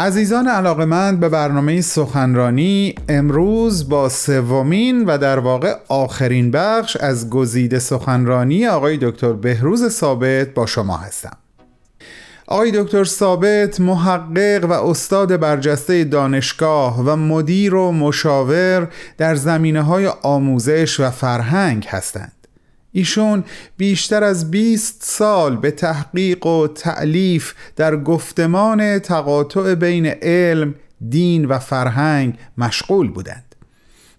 عزیزان علاقمند به برنامه سخنرانی امروز با سومین و در واقع آخرین بخش از گزیده سخنرانی آقای دکتر بهروز ثابت با شما هستم. آقای دکتر ثابت محقق و استاد برجسته دانشگاه و مدیر و مشاور در زمینه های آموزش و فرهنگ هستند. ایشون بیشتر از 20 سال به تحقیق و تعلیف در گفتمان تقاطع بین علم، دین و فرهنگ مشغول بودند.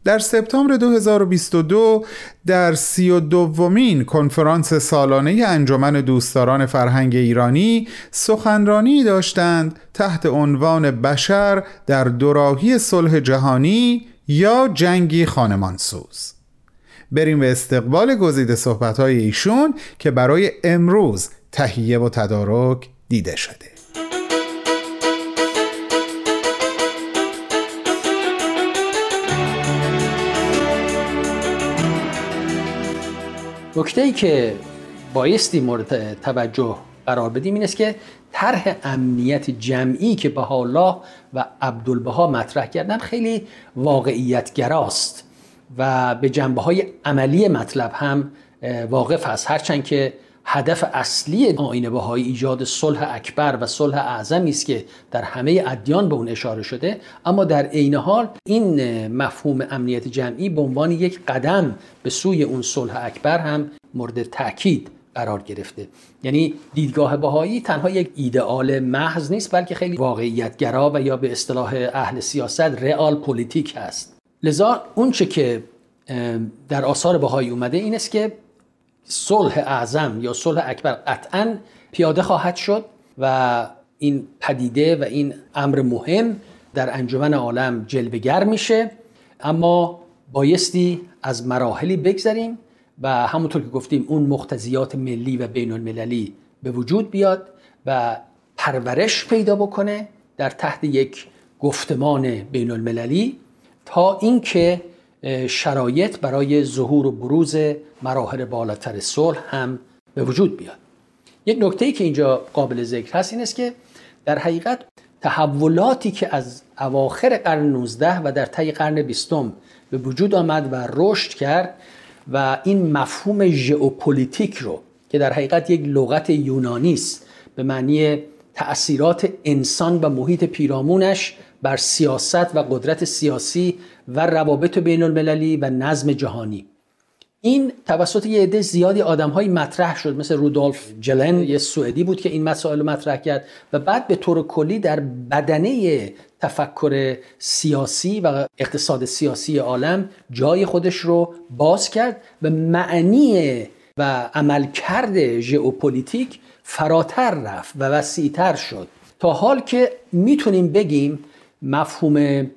در سپتامبر 2022 در سی و دومین کنفرانس سالانه انجمن دوستداران فرهنگ ایرانی سخنرانی داشتند تحت عنوان بشر در دوراهی صلح جهانی یا جنگی خانمانسوز بریم به استقبال گزیده صحبتهای ایشون که برای امروز تهیه و تدارک دیده شده. نکته ای که بایستی مورد توجه قرار بدیم این است که طرح امنیت جمعی که بهاءالله و عبدالبها مطرح کردن خیلی واقعیت گراست و به جنبه های عملی مطلب هم واقف است. هرچند که هدف اصلی آین بهایی ایجاد صلح اکبر و صلح اعظمی است که در همه ادیان به اون اشاره شده اما در عین حال این مفهوم امنیت جمعی به عنوان یک قدم به سوی اون صلح اکبر هم مورد تاکید قرار گرفته. یعنی دیدگاه بهایی تنها یک ایدئال محض نیست بلکه خیلی واقعیتگرا و یا به اصطلاح اهل سیاست رئال پلیتیک هست. لذا اونچه که در آثار بهایی اومده این است که صلح اعظم یا صلح اکبر قطعا پیاده خواهد شد و این پدیده و این امر مهم در انجمن عالم جلوه‌گر میشه. اما بایستی از مراحلی بگذریم و همونطور که گفتیم اون مختزیات ملی و بین المللی به وجود بیاد و پرورش پیدا بکنه در تحت یک گفتمان بین المللی تا اینکه شرایط برای ظهور و بروز مراحل بالاتر صلح هم به وجود بیاد. یک نکته که اینجا قابل ذکر هست این است که در حقیقت تحولاتی که از اواخر قرن 19 و در طی قرن بیستم به وجود آمد و رشد کرد و این مفهوم ژئوپلیتیک رو که در حقیقت یک لغت یونانی است به معنی تأثیرات انسان و محیط پیرامونش بر سیاست و قدرت سیاسی و روابط بین المللی و نظم جهانی. این توسط یه عده زیادی آدم های مطرح شد مثل رودولف جلن یه سوئدی بود که این مسائل رو مطرح کرد و بعد به طور کلی در بدنه تفکر سیاسی و اقتصاد سیاسی عالم جای خودش رو باز کرد و معنی و عملکرد ژئوپلیتیک فراتر رفت و وسیعتر شد. تا حال که می‌تونیم بگیم مفهوم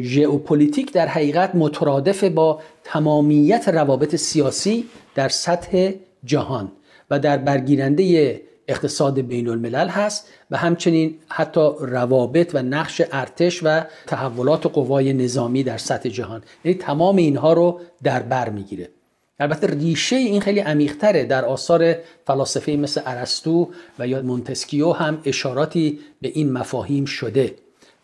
ژئوپلیتیک در حقیقت مترادف با تمامیت روابط سیاسی در سطح جهان و در برگیرنده اقتصاد بین الملل هست و همچنین حتی روابط و نقش ارتش و تحولات قوای نظامی در سطح جهان. یعنی تمام اینها رو در بر می‌گیره. البته ریشه این خیلی عمیقتره در آثار فلاسفه مثل ارسطو و یا مونتسکیو هم اشاراتی به این مفاهیم شده.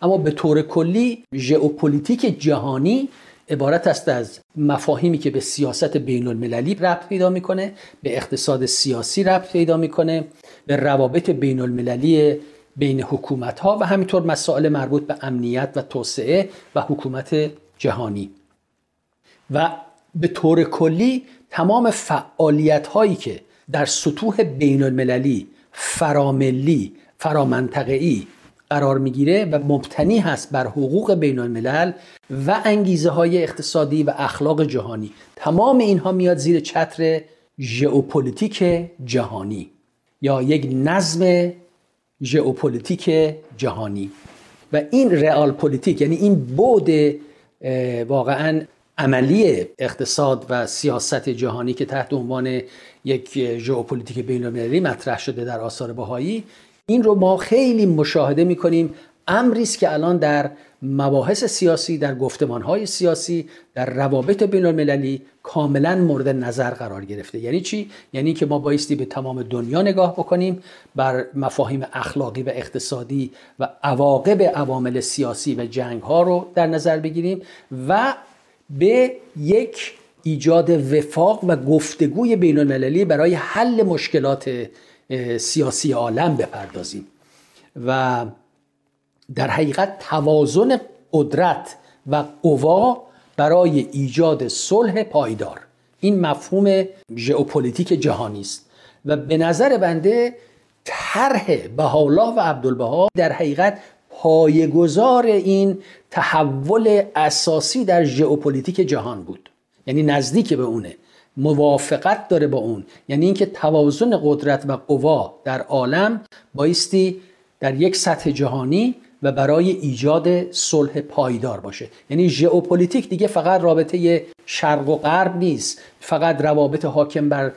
اما به طور کلی ژئوپلیتیک جهانی عبارت است از مفاهیمی که به سیاست بین المللی ربط پیدا می‌کنه به اقتصاد سیاسی ربط پیدا می‌کنه به روابط بین المللی بین حکومت ها و همینطور مسائل مربوط به امنیت و توسعه و حکومت جهانی. و به طور کلی تمام فعالیت هایی که در سطوح بین المللی فراملی فرامنطقه‌ای قرار می‌گیره و مبتنی هست بر حقوق بین الملل و انگیزه های اقتصادی و اخلاق جهانی. تمام اینها میاد زیر چتر ژئوپلیتیک جهانی یا یک نظم ژئوپلیتیک جهانی. و این رئال پلیتیک یعنی این بعد واقعا عملی اقتصاد و سیاست جهانی که تحت عنوان یک ژئوپلیتیک بین المللی مطرح شده در آثار بهایی این رو ما خیلی مشاهده می‌کنیم امری است که الان در مباحث سیاسی در گفتمانهای سیاسی در روابط بین المللی کاملا مورد نظر قرار گرفته. یعنی چی؟ یعنی که ما بایستی به تمام دنیا نگاه بکنیم بر مفاهیم اخلاقی و اقتصادی و عواقب عوامل سیاسی و جنگ ها رو در نظر بگیریم و به یک ایجاد وفاق و گفتگوی بین المللی برای حل مشکلات سیاسی عالم بپردازیم. و در حقیقت توازن قدرت و قوا برای ایجاد صلح پایدار. این مفهوم ژئوپلیتیک جهانی است. و به نظر بنده طرح بهاءالله و عبدالبها در حقیقت پایه‌گذار این تحول اساسی در ژئوپلیتیک جهان بود. یعنی نزدیک به اونه. موافقت داره با اون. یعنی اینکه توازن قدرت و قوا در عالم بایستی در یک سطح جهانی و برای ایجاد صلح پایدار باشه. یعنی ژئوپلیتیک دیگه فقط رابطه شرق و غرب نیست. فقط روابط حاکم بر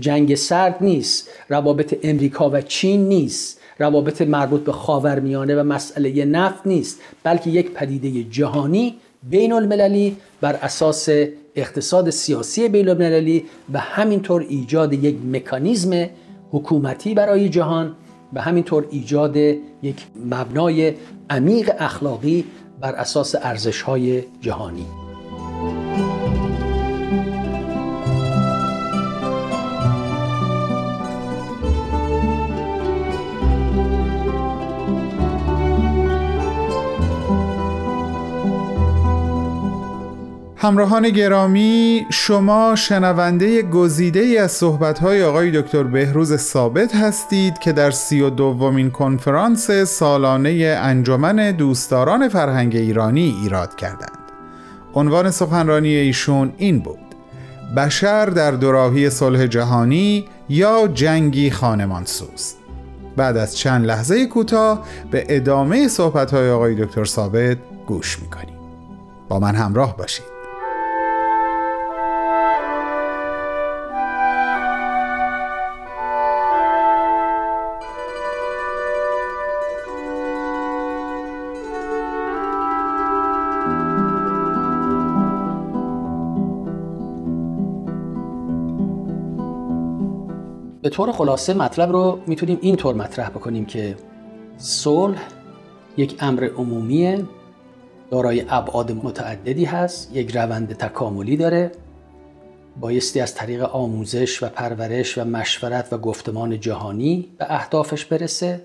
جنگ سرد نیست. روابط امریکا و چین نیست. روابط مربوط به خاورمیانه و مسئله نفت نیست بلکه یک پدیده جهانی بین المللی بر اساس اقتصاد سیاسی بین المللی و همینطور ایجاد یک مکانیزم حکومتی برای جهان و همینطور ایجاد یک مبنای عمیق اخلاقی بر اساس ارزش‌های جهانی. همراهان گرامی شما شنونده گزیده ای از صحبت‌های آقای دکتر بهروز ثابت هستید که در سی و دومین کنفرانس سالانه انجمن دوستداران فرهنگ ایرانی ایراد کردند. عنوان سخنرانی ایشون این بود بشر در دوراهی صلح جهانی یا جنگی خانمانسوز بعد از چند لحظه کوتاه به ادامه صحبت‌های آقای دکتر ثابت گوش می‌کنیم. با من همراه باشید. طور خلاصه مطلب رو می‌تونیم اینطور مطرح بکنیم که صلح یک امر عمومیه دارای ابعاد متعددی هست یک روند تکاملی داره بایستی از طریق آموزش و پرورش و مشورت و گفتمان جهانی به اهدافش برسه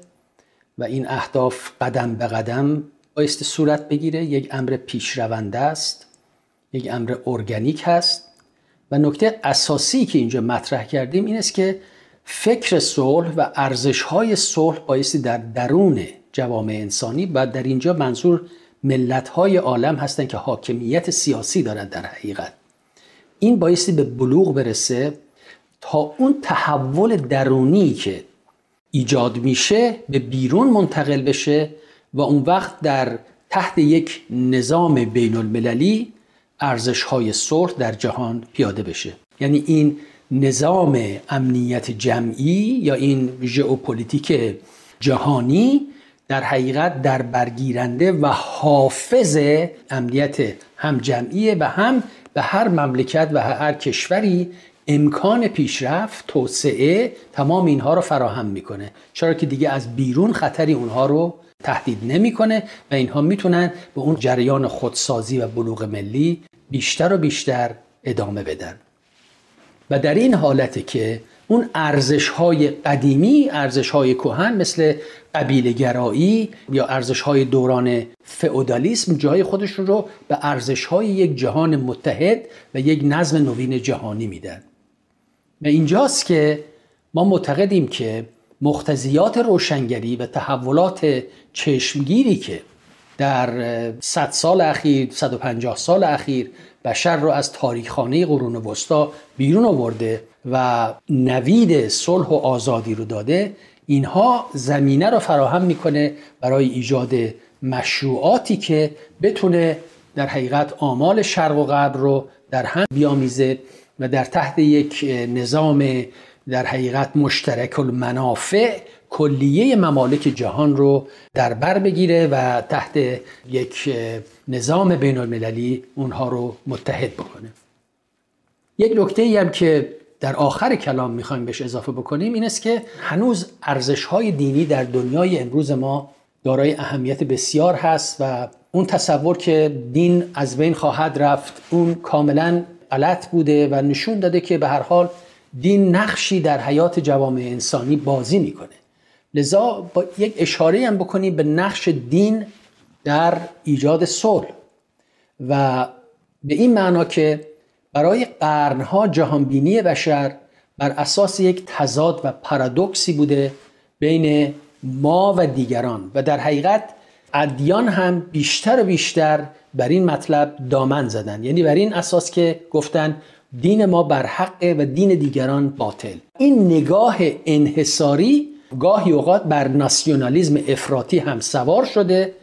و این اهداف قدم به قدم بایستی صورت بگیره یک امر پیشرونده است یک امر ارگانیک هست و نکته اساسی که اینجا مطرح کردیم این است که فکر صلح و ارزش های صلح بایستی در درون جوامع انسانی و در اینجا منظور ملت های عالم هستند که حاکمیت سیاسی دارند در حقیقت. این بایستی به بلوغ برسه تا اون تحول درونی که ایجاد میشه به بیرون منتقل بشه و اون وقت در تحت یک نظام بین المللی ارزش های صلح در جهان پیاده بشه. یعنی این نظام امنیت جمعی یا این ژئوپلیتیک جهانی در حقیقت در برگیرنده و حافظ امنیت هم جمعیه و هم به هر مملکت و هر کشوری امکان پیشرفت توسعه تمام اینها رو فراهم می‌کنه. چرا که دیگه از بیرون خطری اونها رو تهدید نمی‌کنه و اینها می‌تونن به اون جریان خودسازی و بلوغ ملی بیشتر و بیشتر ادامه بدن. و در این حالته که اون ارزش های قدیمی ارزش های کهن مثل قبیله گرایی یا ارزش های دوران فئودالیسم جای خودش رو به ارزش های یک جهان متحد و یک نظم نوین جهانی میدن. و اینجاست که ما معتقدیم که مختزیات روشنگری و تحولات چشمگیری که در 100 سال اخیر 150 سال اخیر بشر رو از تاریخخانه قرون وسطا بیرون آورده و نوید صلح و آزادی رو داده اینها زمینه رو فراهم می‌کنه برای ایجاد مشروعاتی که بتونه در حقیقت آمال شرق و غرب رو در هم بیامیزه و در تحت یک نظام در حقیقت مشترک المنافع کلیه ممالک جهان رو در بر بگیره و تحت یک نظام بین المللی اونها رو متحد بکنه. یک نکته ای هم که در آخر کلام می‌خوایم بهش اضافه بکنیم این است که هنوز ارزش های دینی در دنیای امروز ما دارای اهمیت بسیار هست و اون تصور که دین از بین خواهد رفت اون کاملا غلط بوده و نشون داده که به هر حال دین نقشی در حیات جوامع انسانی بازی می‌کنه. لذا با یک اشاره هم بکنیم به نقش دین در ایجاد صلح. و به این معنا که برای قرنها جهانبینی بشر بر اساس یک تضاد و پارادوکسی بوده بین ما و دیگران. و در حقیقت ادیان هم بیشتر و بیشتر بر این مطلب دامن زدن. یعنی بر این اساس که گفتن دین ما بر حق و دین دیگران باطل. این نگاه انحصاری گاهی اوقات بر ناسیونالیزم افراطی هم سوار شده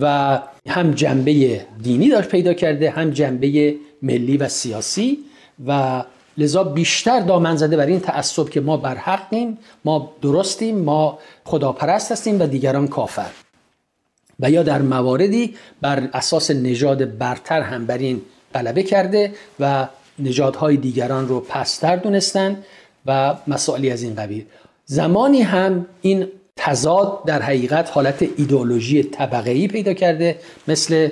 و هم جنبه دینی داشت پیدا کرده هم جنبه ملی و سیاسی و لذا بیشتر دامن زده بر این تعصب که ما بر حقیم ما درستیم ما خداپرست هستیم و دیگران کافر. و یا در مواردی بر اساس نژاد برتر هم بر این غلبه کرده و نژادهای دیگران رو پستر دونستن و مسائلی از این قبیل. زمانی هم این تضاد در حقیقت حالت ایدئولوژی طبقه پیدا کرده مثل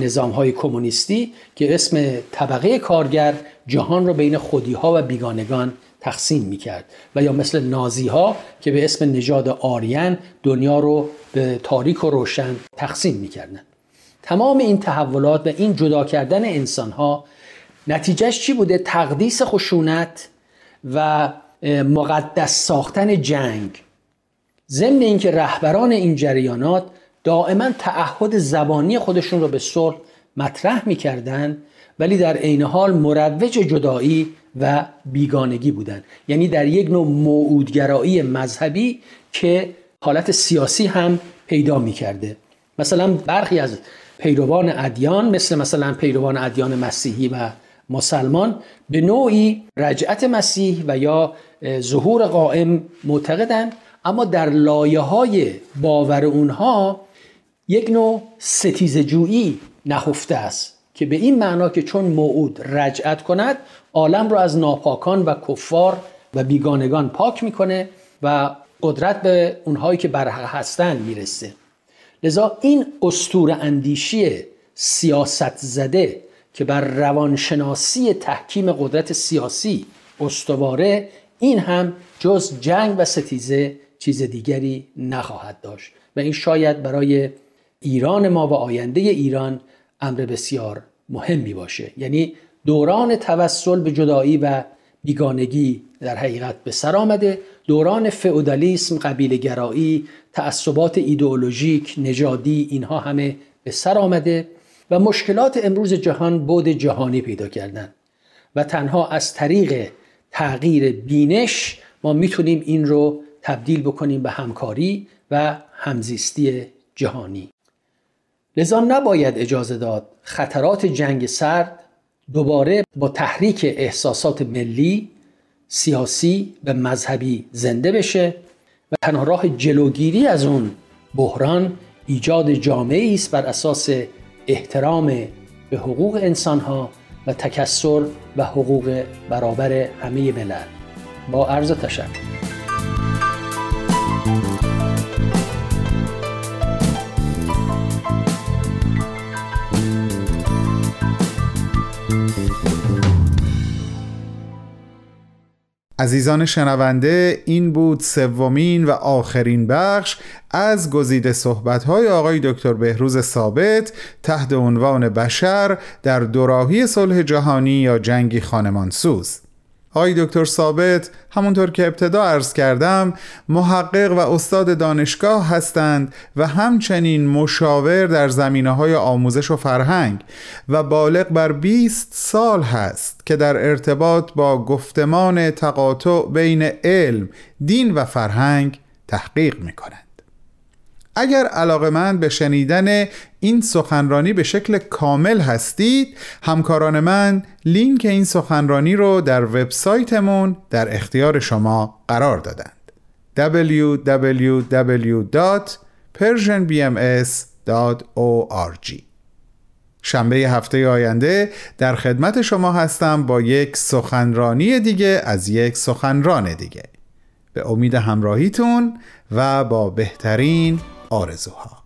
نظام های کمونیستی که اسم طبقه کارگر جهان رو بین خودی ها و بیگانگان تقسیم می کرد و یا مثل نازی ها که به اسم نژاد آریان دنیا رو به تاریک و روشن تقسیم می کردن. تمام این تحولات و این جدا کردن انسان ها نتیجهش چی بوده؟ تقدیس خشونت و مقدس ساختن جنگ. ضمن اینکه رهبران این جریانات دائما تعهد زبانی خودشون رو به صلح مطرح می‌کردند ولی در عین حال مروج جدایی و بیگانگی بودند یعنی در یک نوع موعودگرایی مذهبی که حالت سیاسی هم پیدا می‌کرده. مثلا برخی از پیروان ادیان مثل مثلا پیروان ادیان مسیحی و مسلمان به نوعی رجعت مسیح و یا ظهور قائم معتقدند اما در لایه های باور اونها یک نوع ستیز جویی نهفته است که به این معنا که چون موعود رجعت کند عالم را از ناپاکان و کفار و بیگانگان پاک می‌کنه و قدرت به اونهایی که برحق هستند می‌رسه. لذا این استور اندیشی سیاست زده که بر روانشناسی تحکیم قدرت سیاسی استواره این هم جز جنگ و ستیزه چیز دیگری نخواهد داشت و این شاید برای ایران ما و آینده ایران امر بسیار مهمی باشه. یعنی دوران توسل به جدایی و بیگانگی در حقیقت به سر آمده. دوران فئودالیسم قبیل گرایی تعصبات ایدئولوژیک نژادی اینها همه به سر آمده و مشکلات امروز جهان بود جهانی پیدا کردن و تنها از طریق تغییر بینش ما می‌تونیم این رو تبدیل بکنیم به همکاری و همزیستی جهانی. لذا نباید اجازه داد خطرات جنگ سرد دوباره با تحریک احساسات ملی سیاسی و مذهبی زنده بشه و تنها راه جلوگیری از اون بحران ایجاد جامعه است بر اساس احترام به حقوق انسانها و تکسر و حقوق برابر همه ملل. با عرض تشکر. عزیزان شنونده این بود سومین و آخرین بخش از گزیده صحبت‌های آقای دکتر بهروز ثابت تحت عنوان بشر در دوراهی صلح جهانی یا جنگی خانمانسوز آقای دکتر ثابت همونطور که ابتدا عرض کردم محقق و استاد دانشگاه هستند و همچنین مشاور در زمینه های آموزش و فرهنگ و بالغ بر 20 سال هست که در ارتباط با گفتمان تقاطع بین علم، دین و فرهنگ تحقیق می اگر علاقه من به شنیدن این سخنرانی به شکل کامل هستید همکاران من لینک این سخنرانی رو در وبسایتمون در اختیار شما قرار دادند. www.persianbms.org شنبه هفته آینده در خدمت شما هستم با یک سخنرانی دیگه از یک سخنران دیگه. به امید همراهیتون و با بهترین آرزوها.